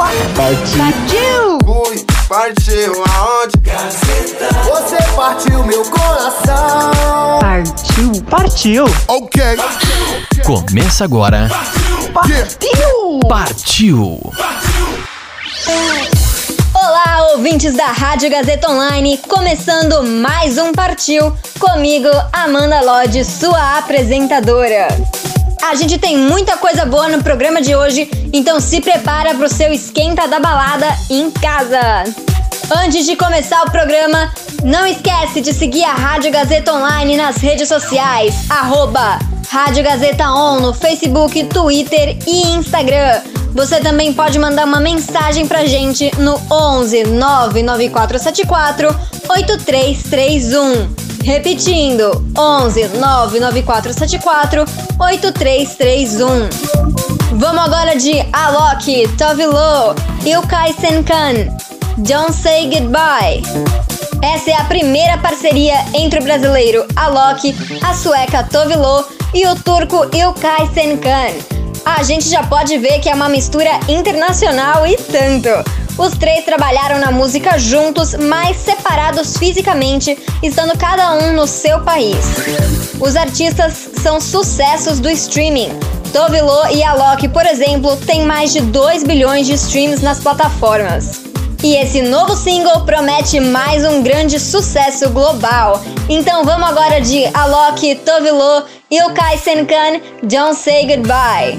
Partiu! Fui, partiu aonde? Você partiu meu coração. Partiu! Partiu! Ok. Começa agora. Partiu! Partiu! Olá, ouvintes da Rádio Gazeta Online, começando mais um Partiu, comigo, Amanda Lodge, sua apresentadora. A gente tem muita coisa boa no programa de hoje, então se prepara para o seu esquenta da balada em casa. Antes de começar o programa, não esquece de seguir a Rádio Gazeta Online nas redes sociais, arroba Rádio Gazeta On no Facebook, Twitter e Instagram. Você também pode mandar uma mensagem pra gente no 11 99474 8331. Repetindo, 11 99474 8331. Vamos agora de Alok, Tovilo o Kai Senkan. Don't Say Goodbye. Essa é a primeira parceria entre o brasileiro Alok, a sueca Tovilo e o turco Ilkay Senkan. A gente já pode ver que é uma mistura internacional e tanto. Os três trabalharam na música juntos, mas separados fisicamente, estando cada um no seu país. Os artistas são sucessos do streaming. Tovilo e Alok, por exemplo, têm mais de 2 bilhões de streams nas plataformas. E esse novo single promete mais um grande sucesso global. Então vamos agora de Alok, Tovilo e Kai Senkan, Don't Say Goodbye.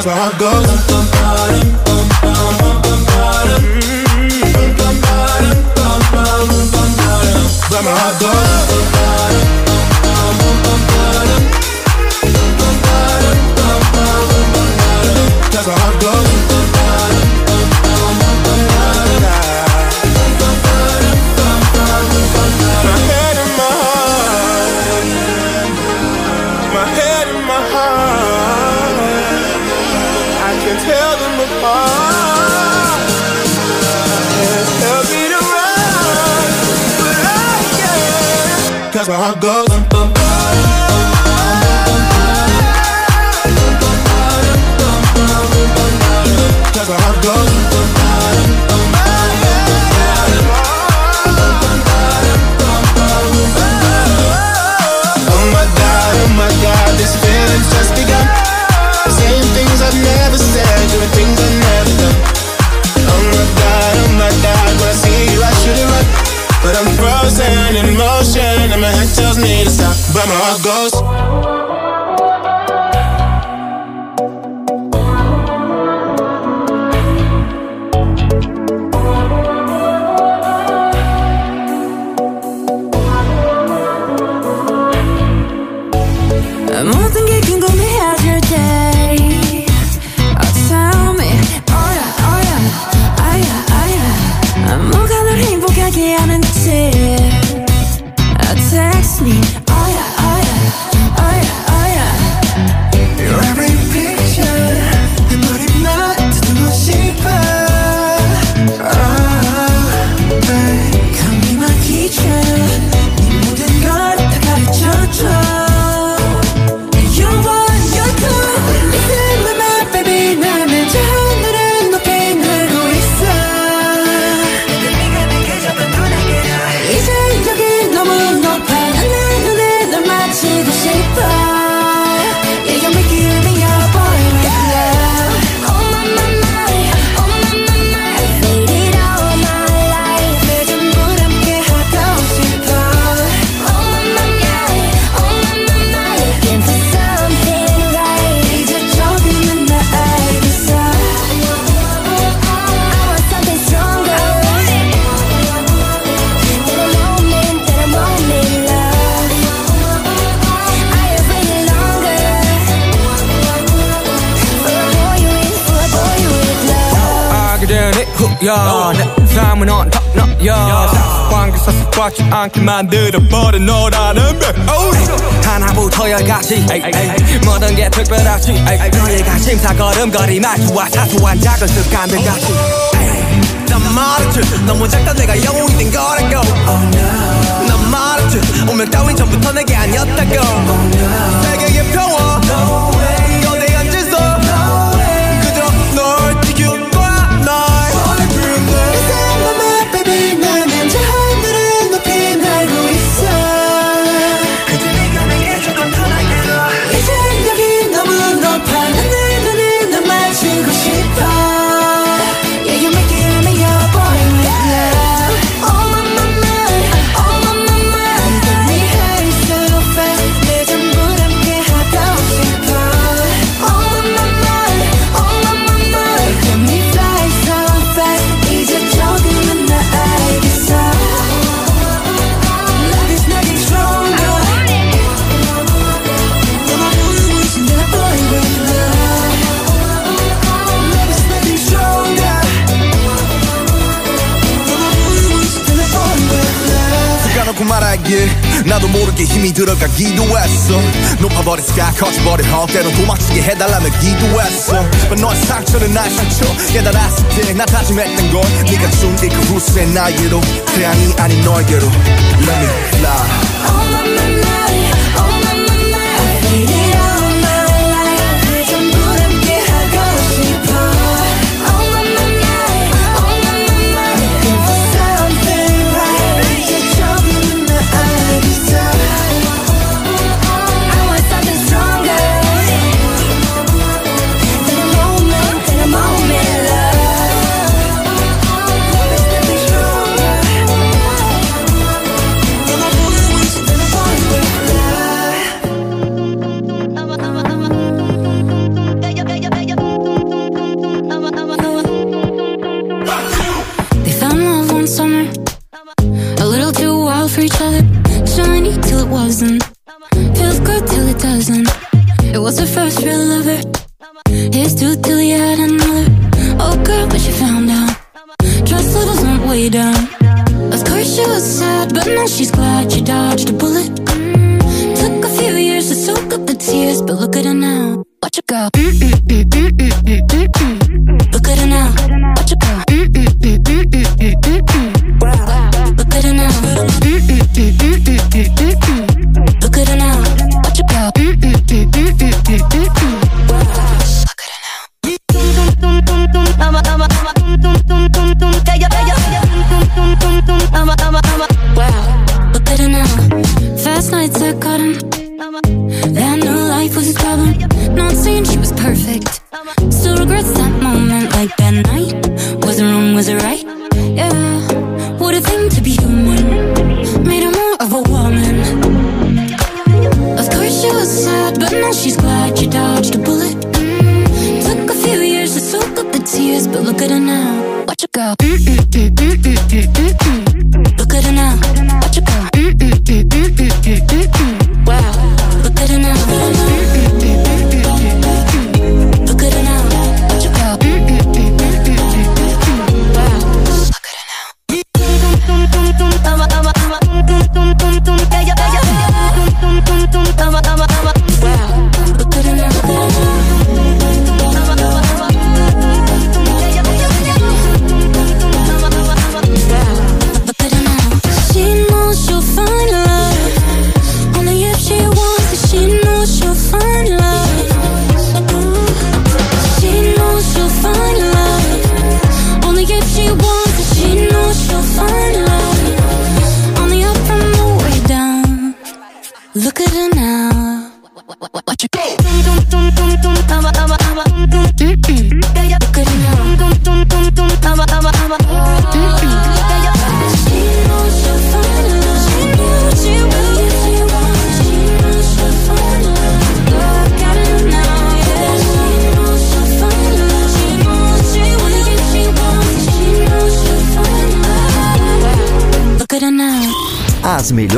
that's where I go. 만들어버린 너라는 백 하나부터 열까지. 모든 게 특별하지. 관심사 걸음걸이 말투와 사소한 작은 습관들 같이. 에이. 난 말했지. 너무 작다. 내가 영웅이 된 거라고. 난 말했지. 운명 따윈 전부터 내게 아니었다고. 세계의 평화 너가 기도했어 높아버린 sky 커져버린 헉 때론 도망치게 해달라며 기도했어 But 너의 상처는 나의 상처 깨달았을 때나 다짐했던 걸 네가 준이그 후세 나에게로 태양이 아닌 너에게로 Let me fly. summer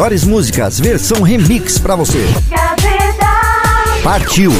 melhores músicas, versão remix para você. Partiu!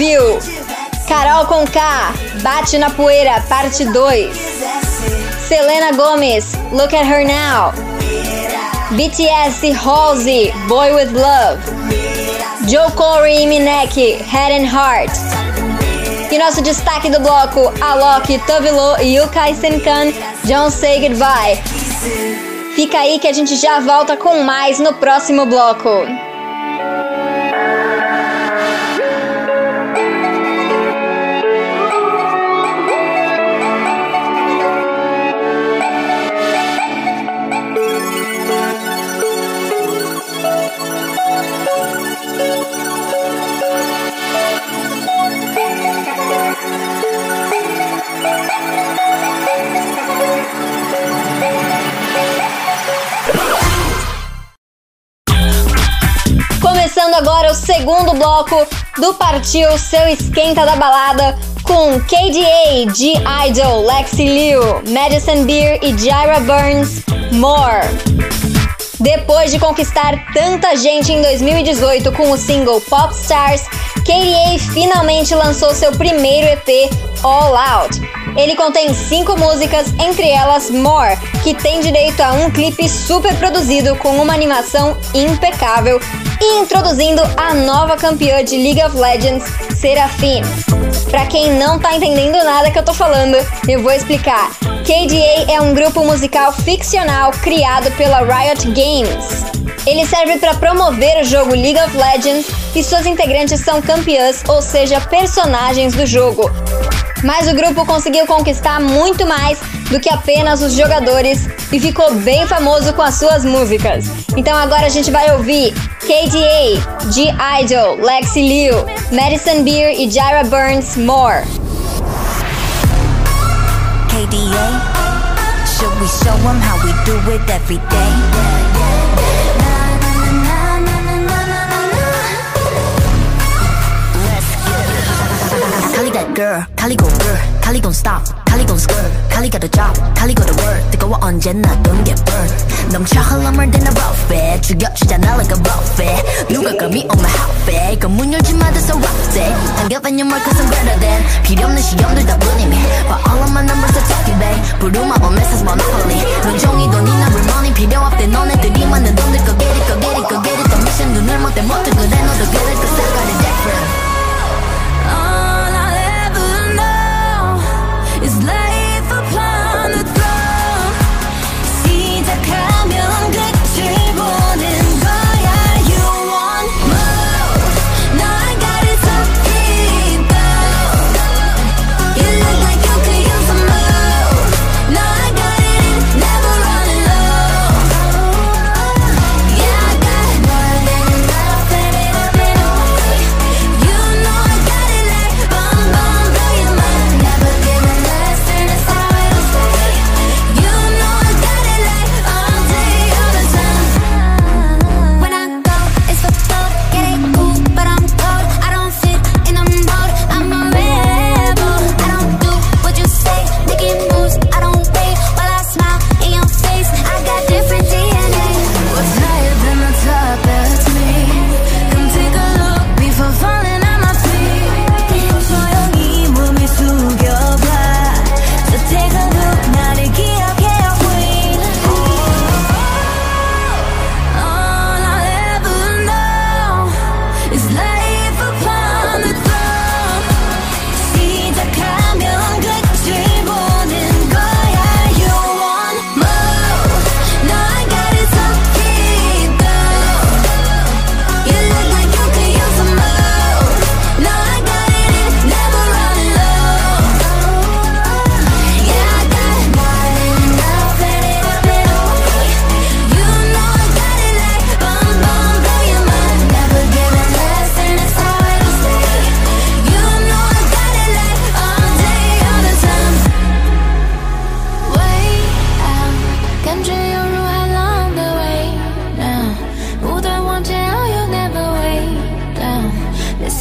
Ouviu Carol com K, Bate na Poeira, parte 2. Selena Gomez, Look at Her Now. BTS Halsey, Boy with Love. Joe Corey e Minek, Head and Heart. E nosso destaque do bloco, Alok, Tovilo e Yukai Senkan, Don't Say Goodbye. Fica aí que a gente já volta com mais no próximo bloco. Começando agora o segundo bloco do Partiu Seu Esquenta da Balada com KDA, G-Idol, Lexi Liu, Madison Beer e Jaira Burns, More. Depois de conquistar tanta gente em 2018 com o single Pop Stars, KDA finalmente lançou seu primeiro EP, All Out. Ele contém cinco músicas, entre elas More, que tem direito a um clipe super produzido com uma animação impecável e introduzindo a nova campeã de League of Legends, Seraphine. Pra quem não tá entendendo nada que eu tô falando, eu vou explicar. KDA é um grupo musical ficcional criado pela Riot Games. Ele serve para promover o jogo League of Legends e suas integrantes são campeãs, ou seja, personagens do jogo. Mas o grupo conseguiu conquistar muito mais do que apenas os jogadores e ficou bem famoso com as suas músicas. Então agora a gente vai ouvir KDA, G-Idol, Lexi Liu, Madison Beer e Jaira Burns More. KDA. Should we show 'em how we do it every day? Girl, Kali go girl, Kali gon' stop, Kali gon' skirt, Kali got a job, Kali got a word. 뜨거워 언제나 don't get burned. 넘쳐 흘러물 than a buffet, 죽여주잖아 like a buffet. 누가 감히 on my outfit? 그문 열지 마, that's a rock day. 당겨봐 your mark 'cause I'm better than. 필요 없는 시험들 다 뿐이미. But all of my numbers are talking babe. 부르마 on message monopoly. 눈종이 돈이나 real 필요 없대 너네들이 만든 돈들 go get it, go get it, go get it. 더 미션 눈을 못대 못해 그래 너도 그래 'cause I got it different.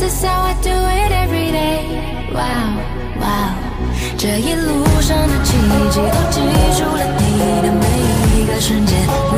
is how I do it every day. Wow, wow. 这一路上的奇迹都记住了你的每一个瞬间。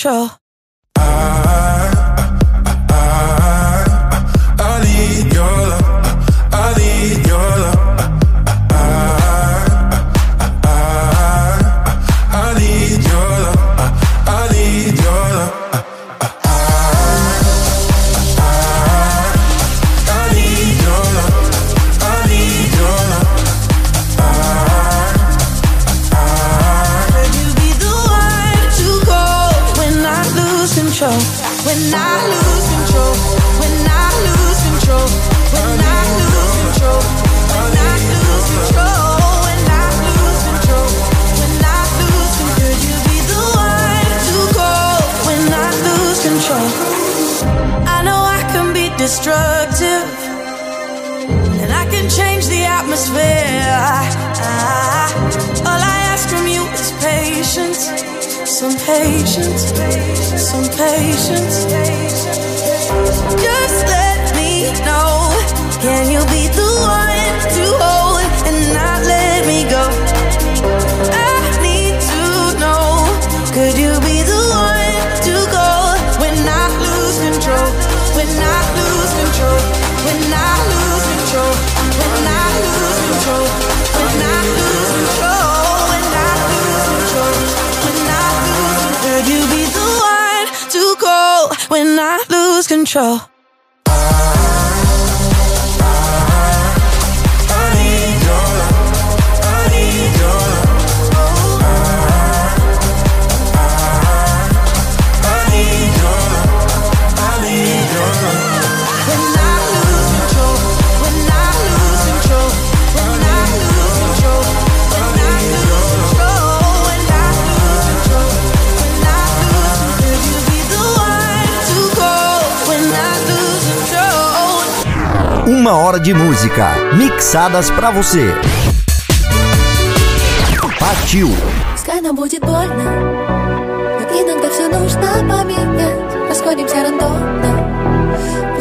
control. uma hora de música mixadas para você. Partiu!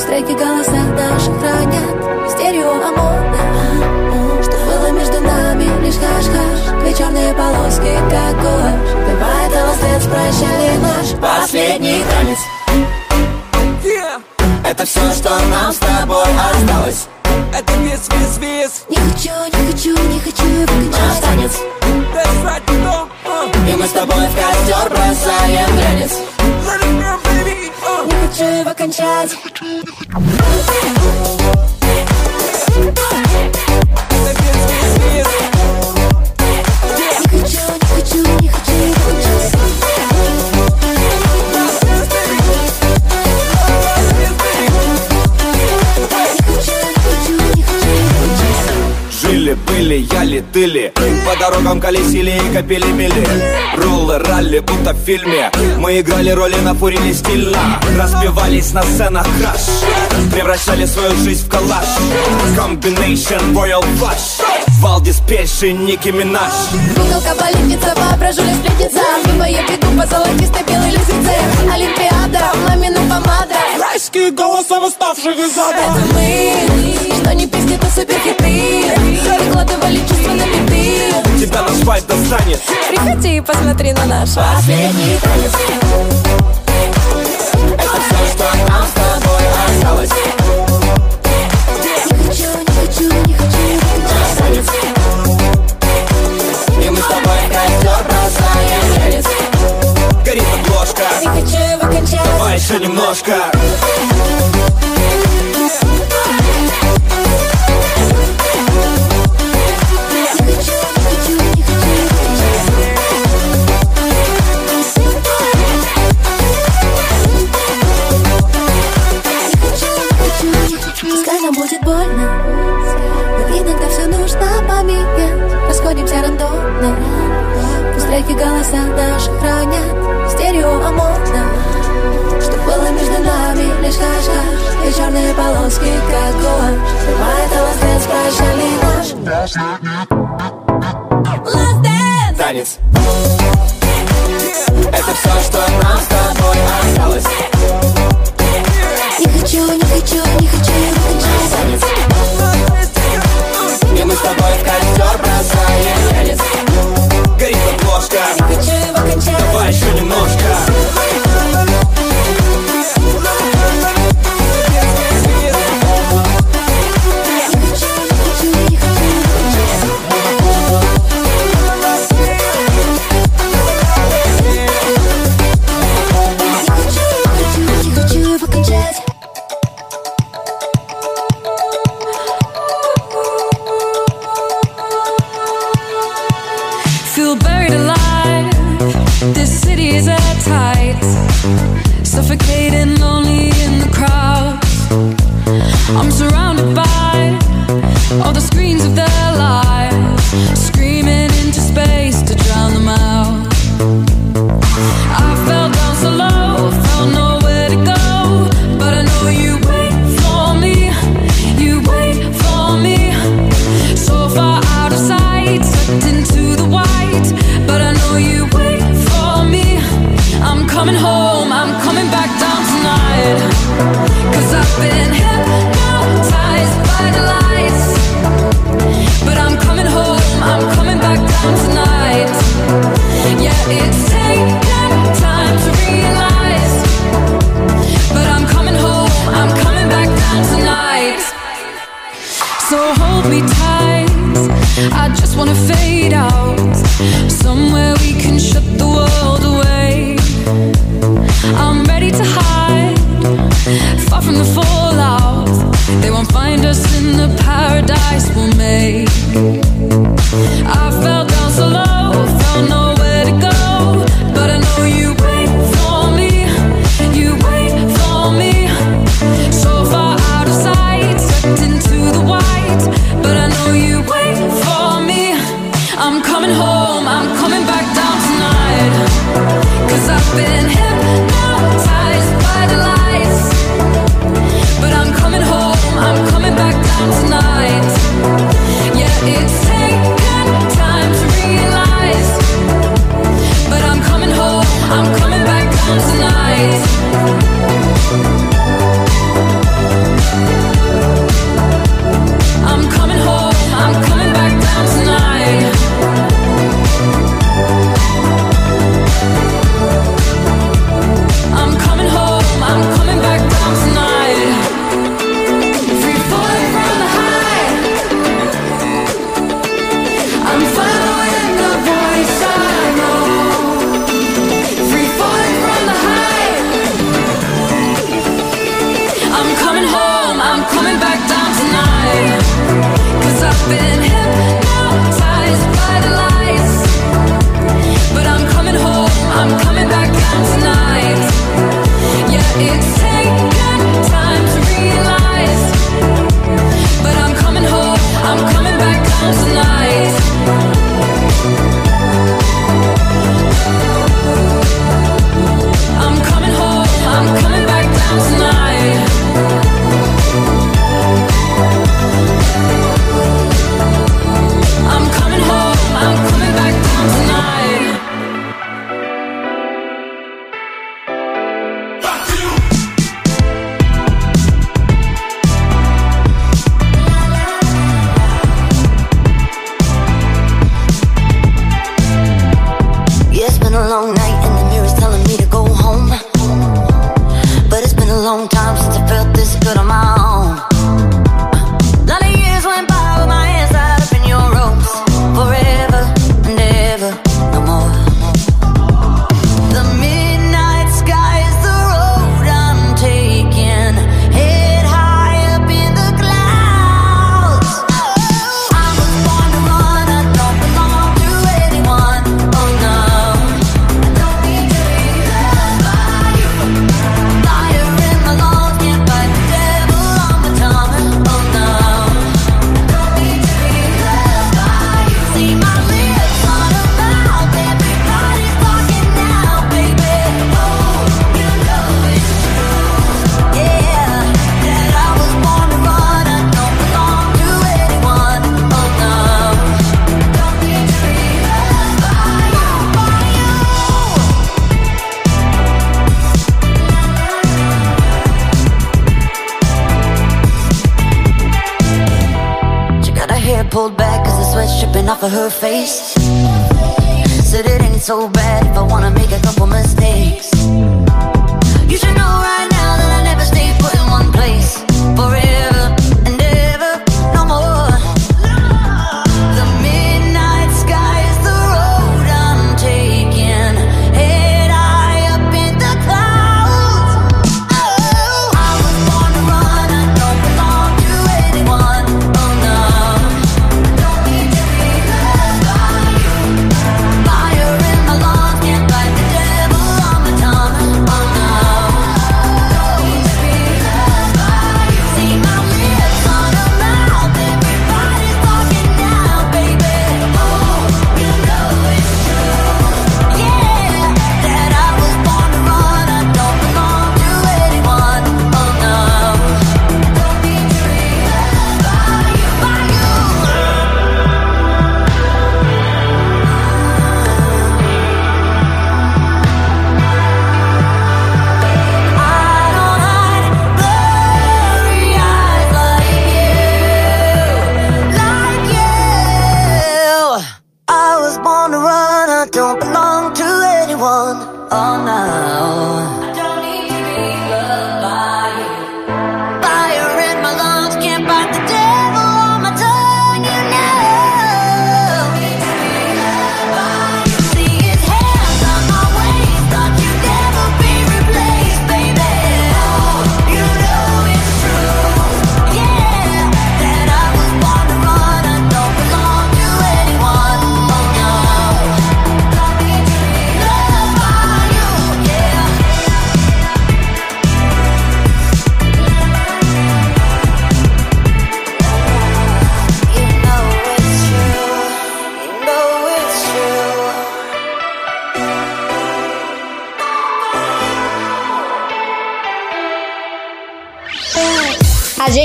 Треки голоса наши хранят. Стерео ОМОНа, что было между нами, лишь хаш-хаш. Две черные полоски, как гуашь. Бывает, а прощали наш последний танец. Это все, что нам с тобой осталось. Это вис, вис, вис Не хочу, не хочу, не хочу. Его Наш танец. Досрать? А. И мы с тобой в костер бросаем глянец а. Не хочу его кончать. Тыли По дорогам колесили и копили мили. Роллы, ралли, будто в фильме. Мы играли роли, на напурили стильно. Разбивались на сценах краш. Превращали свою жизнь в калаш Combination Royal Flush. Валдис, Пельши, Ники Минаж. Бутылка полипнется, воображу ли сплетница. Мимо я бегу по золотистой белой лисице Олимпиада, мамина помада. Райский голос восставших из ада. Это мы. танец. Приходи и посмотри на наш последний танец. Это все, что нам с тобой осталось. Не хочу, не хочу, не хочу, не хочу. И мы с тобой костер бросаем, горит обложка. Не хочу его. Давай еще немножко.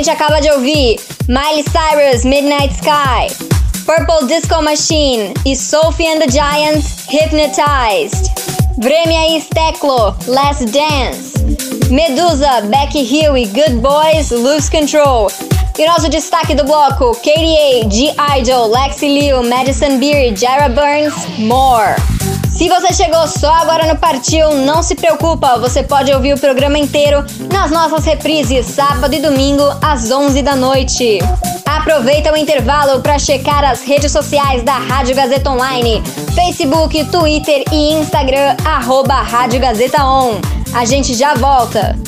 Gente acaba de ouvir Miley Cyrus Midnight Sky, Purple Disco Machine e Sophie and the Giants Hypnotized, Vremia e Steklo Last Dance, Medusa, Becky Hill e Good Boys Lose Control. E nosso destaque do bloco: KDA, G-Idol, Lexi Liu, Madison Beer, Jara Burns, More. Se você chegou só agora no Partiu, não se preocupa, você pode ouvir o programa inteiro nas nossas reprises sábado e domingo às 11 da noite. Aproveita o intervalo para checar as redes sociais da Rádio Gazeta Online, Facebook, Twitter e Instagram, arroba Rádio Gazeta On. A gente já volta.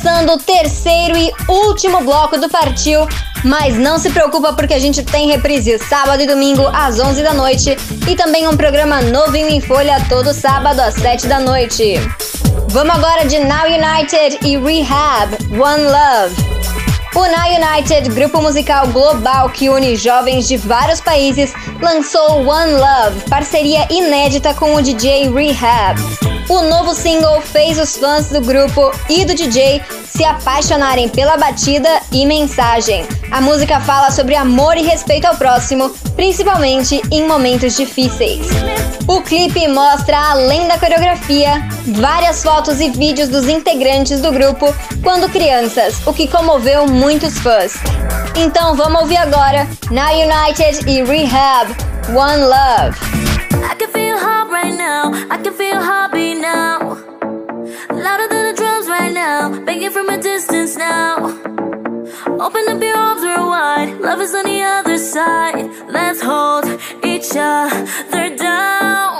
Começando o terceiro e último bloco do Partiu, mas não se preocupa porque a gente tem reprise sábado e domingo às 11 da noite e também um programa novinho em folha todo sábado às 7 da noite. Vamos agora de Now United e Rehab, One Love. O Now United, grupo musical global que une jovens de vários países, lançou One Love, parceria inédita com o DJ Rehab. O novo single fez os fãs do grupo e do DJ se apaixonarem pela batida e mensagem. A música fala sobre amor e respeito ao próximo, principalmente em momentos difíceis. O clipe mostra, além da coreografia, várias fotos e vídeos dos integrantes do grupo quando crianças, o que comoveu muitos fãs. Então vamos ouvir agora Now United e Rehab, One Love. I can feel hot right now. I can feel now. Louder than the drums right now. From a distance now. Open up your arms real wide. Love is on the other side. Let's hold each other down.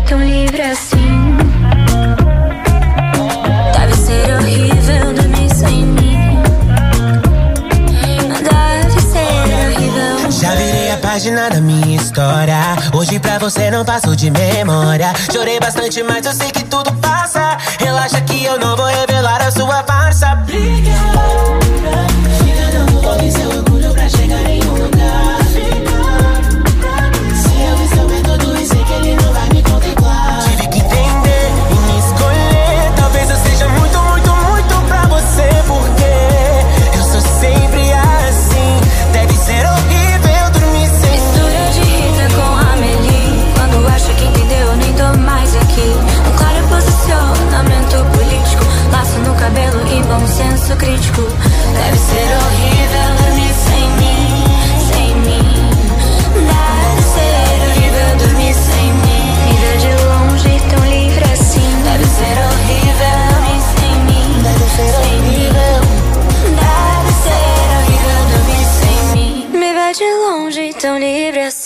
tão livre assim. Deve ser horrível dormir sem mim. Deve ser horrível. Já virei a página da minha história. Hoje pra você não passo de memória. Chorei bastante, mas eu sei que tudo passa. Relaxa que eu não vou revelar a sua farsa. Obrigada. senso crítico. Deve ser horrível dormir sem mim, sem mim. Deve ser horrível dormir sem mim. Vida de longe tão livre assim. Deve ser horrível dormir sem mim, Deve ser horrível. Deve ser horrível dormir sem mim. Me vê de longe tão livre assim.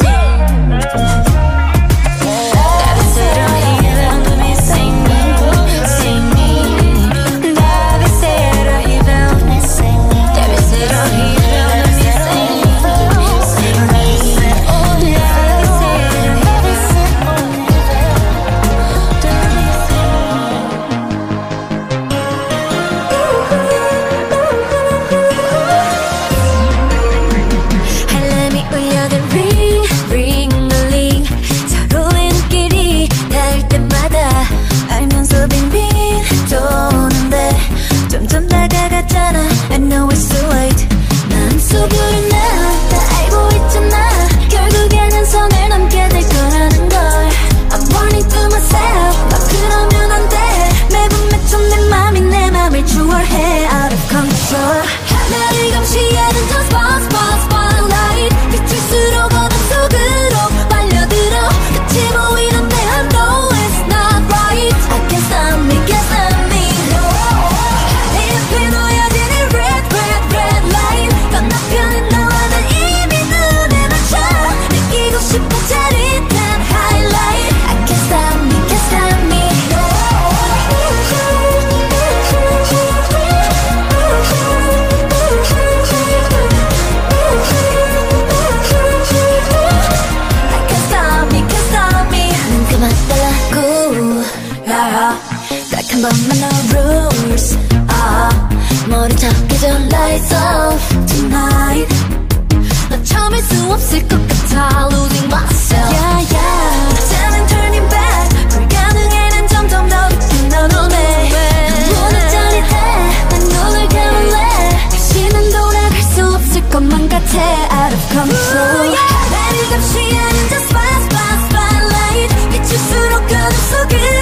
그게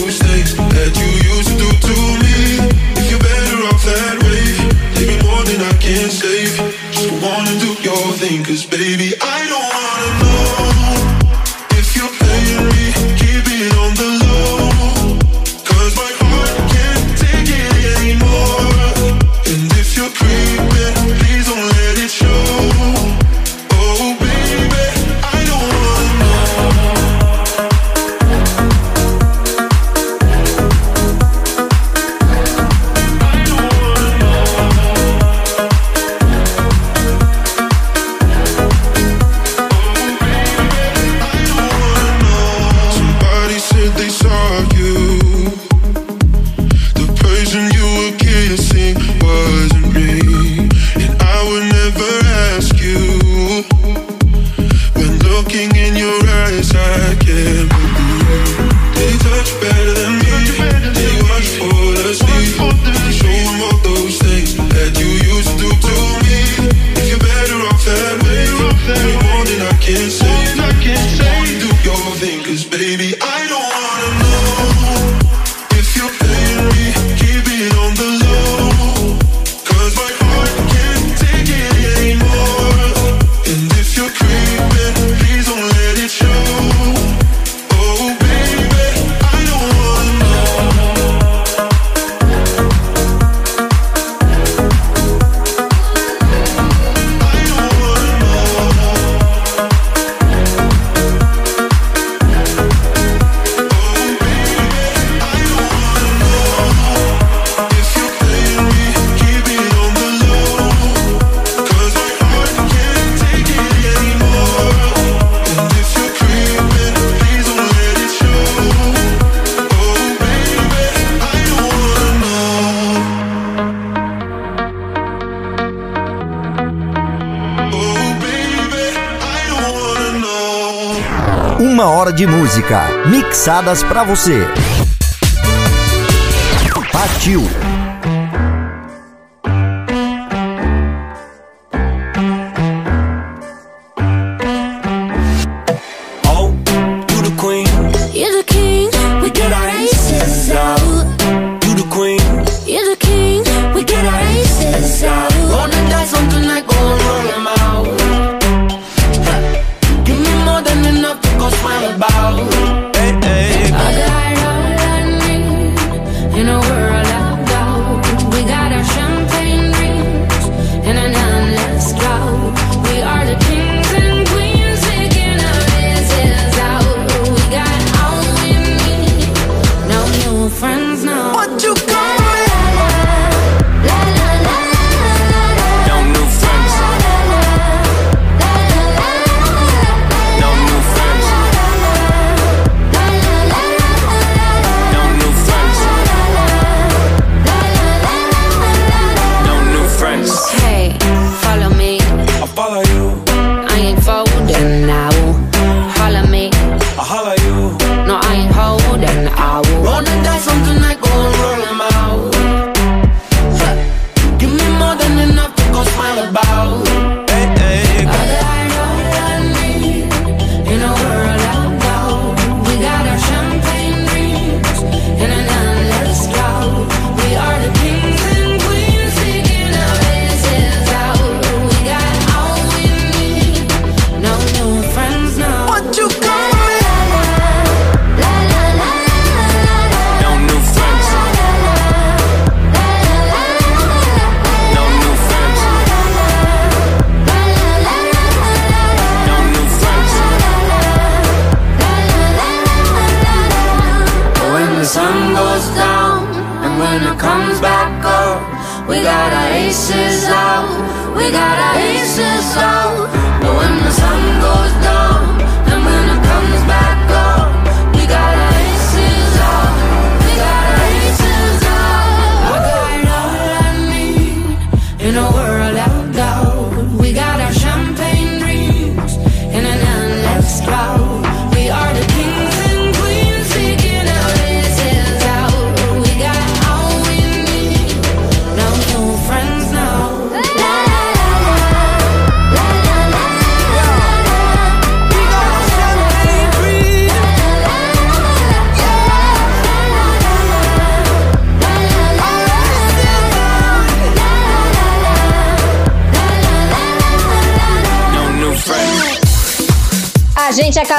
cause baby, I don't música mixadas para você. Partiu!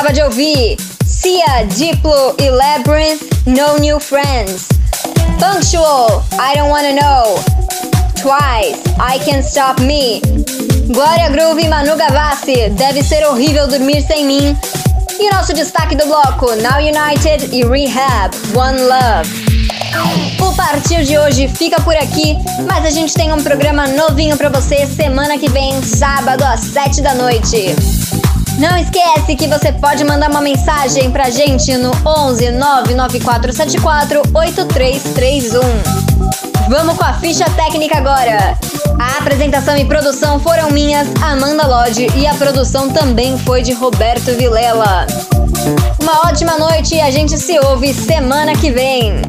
Acaba de ouvir Cia, Diplo e Labyrinth, No New Friends. Punctual, I Don't Wanna Know. Twice, I Can't Stop Me. Glória Groove e Manu Gavassi, Deve Ser Horrível Dormir Sem Mim. E o nosso destaque do bloco, Now United e Rehab, One Love. O Partiu de hoje fica por aqui, mas a gente tem um programa novinho pra você semana que vem, sábado às 7 da noite. Não esquece que você pode mandar uma mensagem pra gente no 11 99474 8331. Vamos com a ficha técnica agora. A apresentação e produção foram minhas, Amanda Lodge, e a produção também foi de Roberto Vilela. Uma ótima noite e a gente se ouve semana que vem.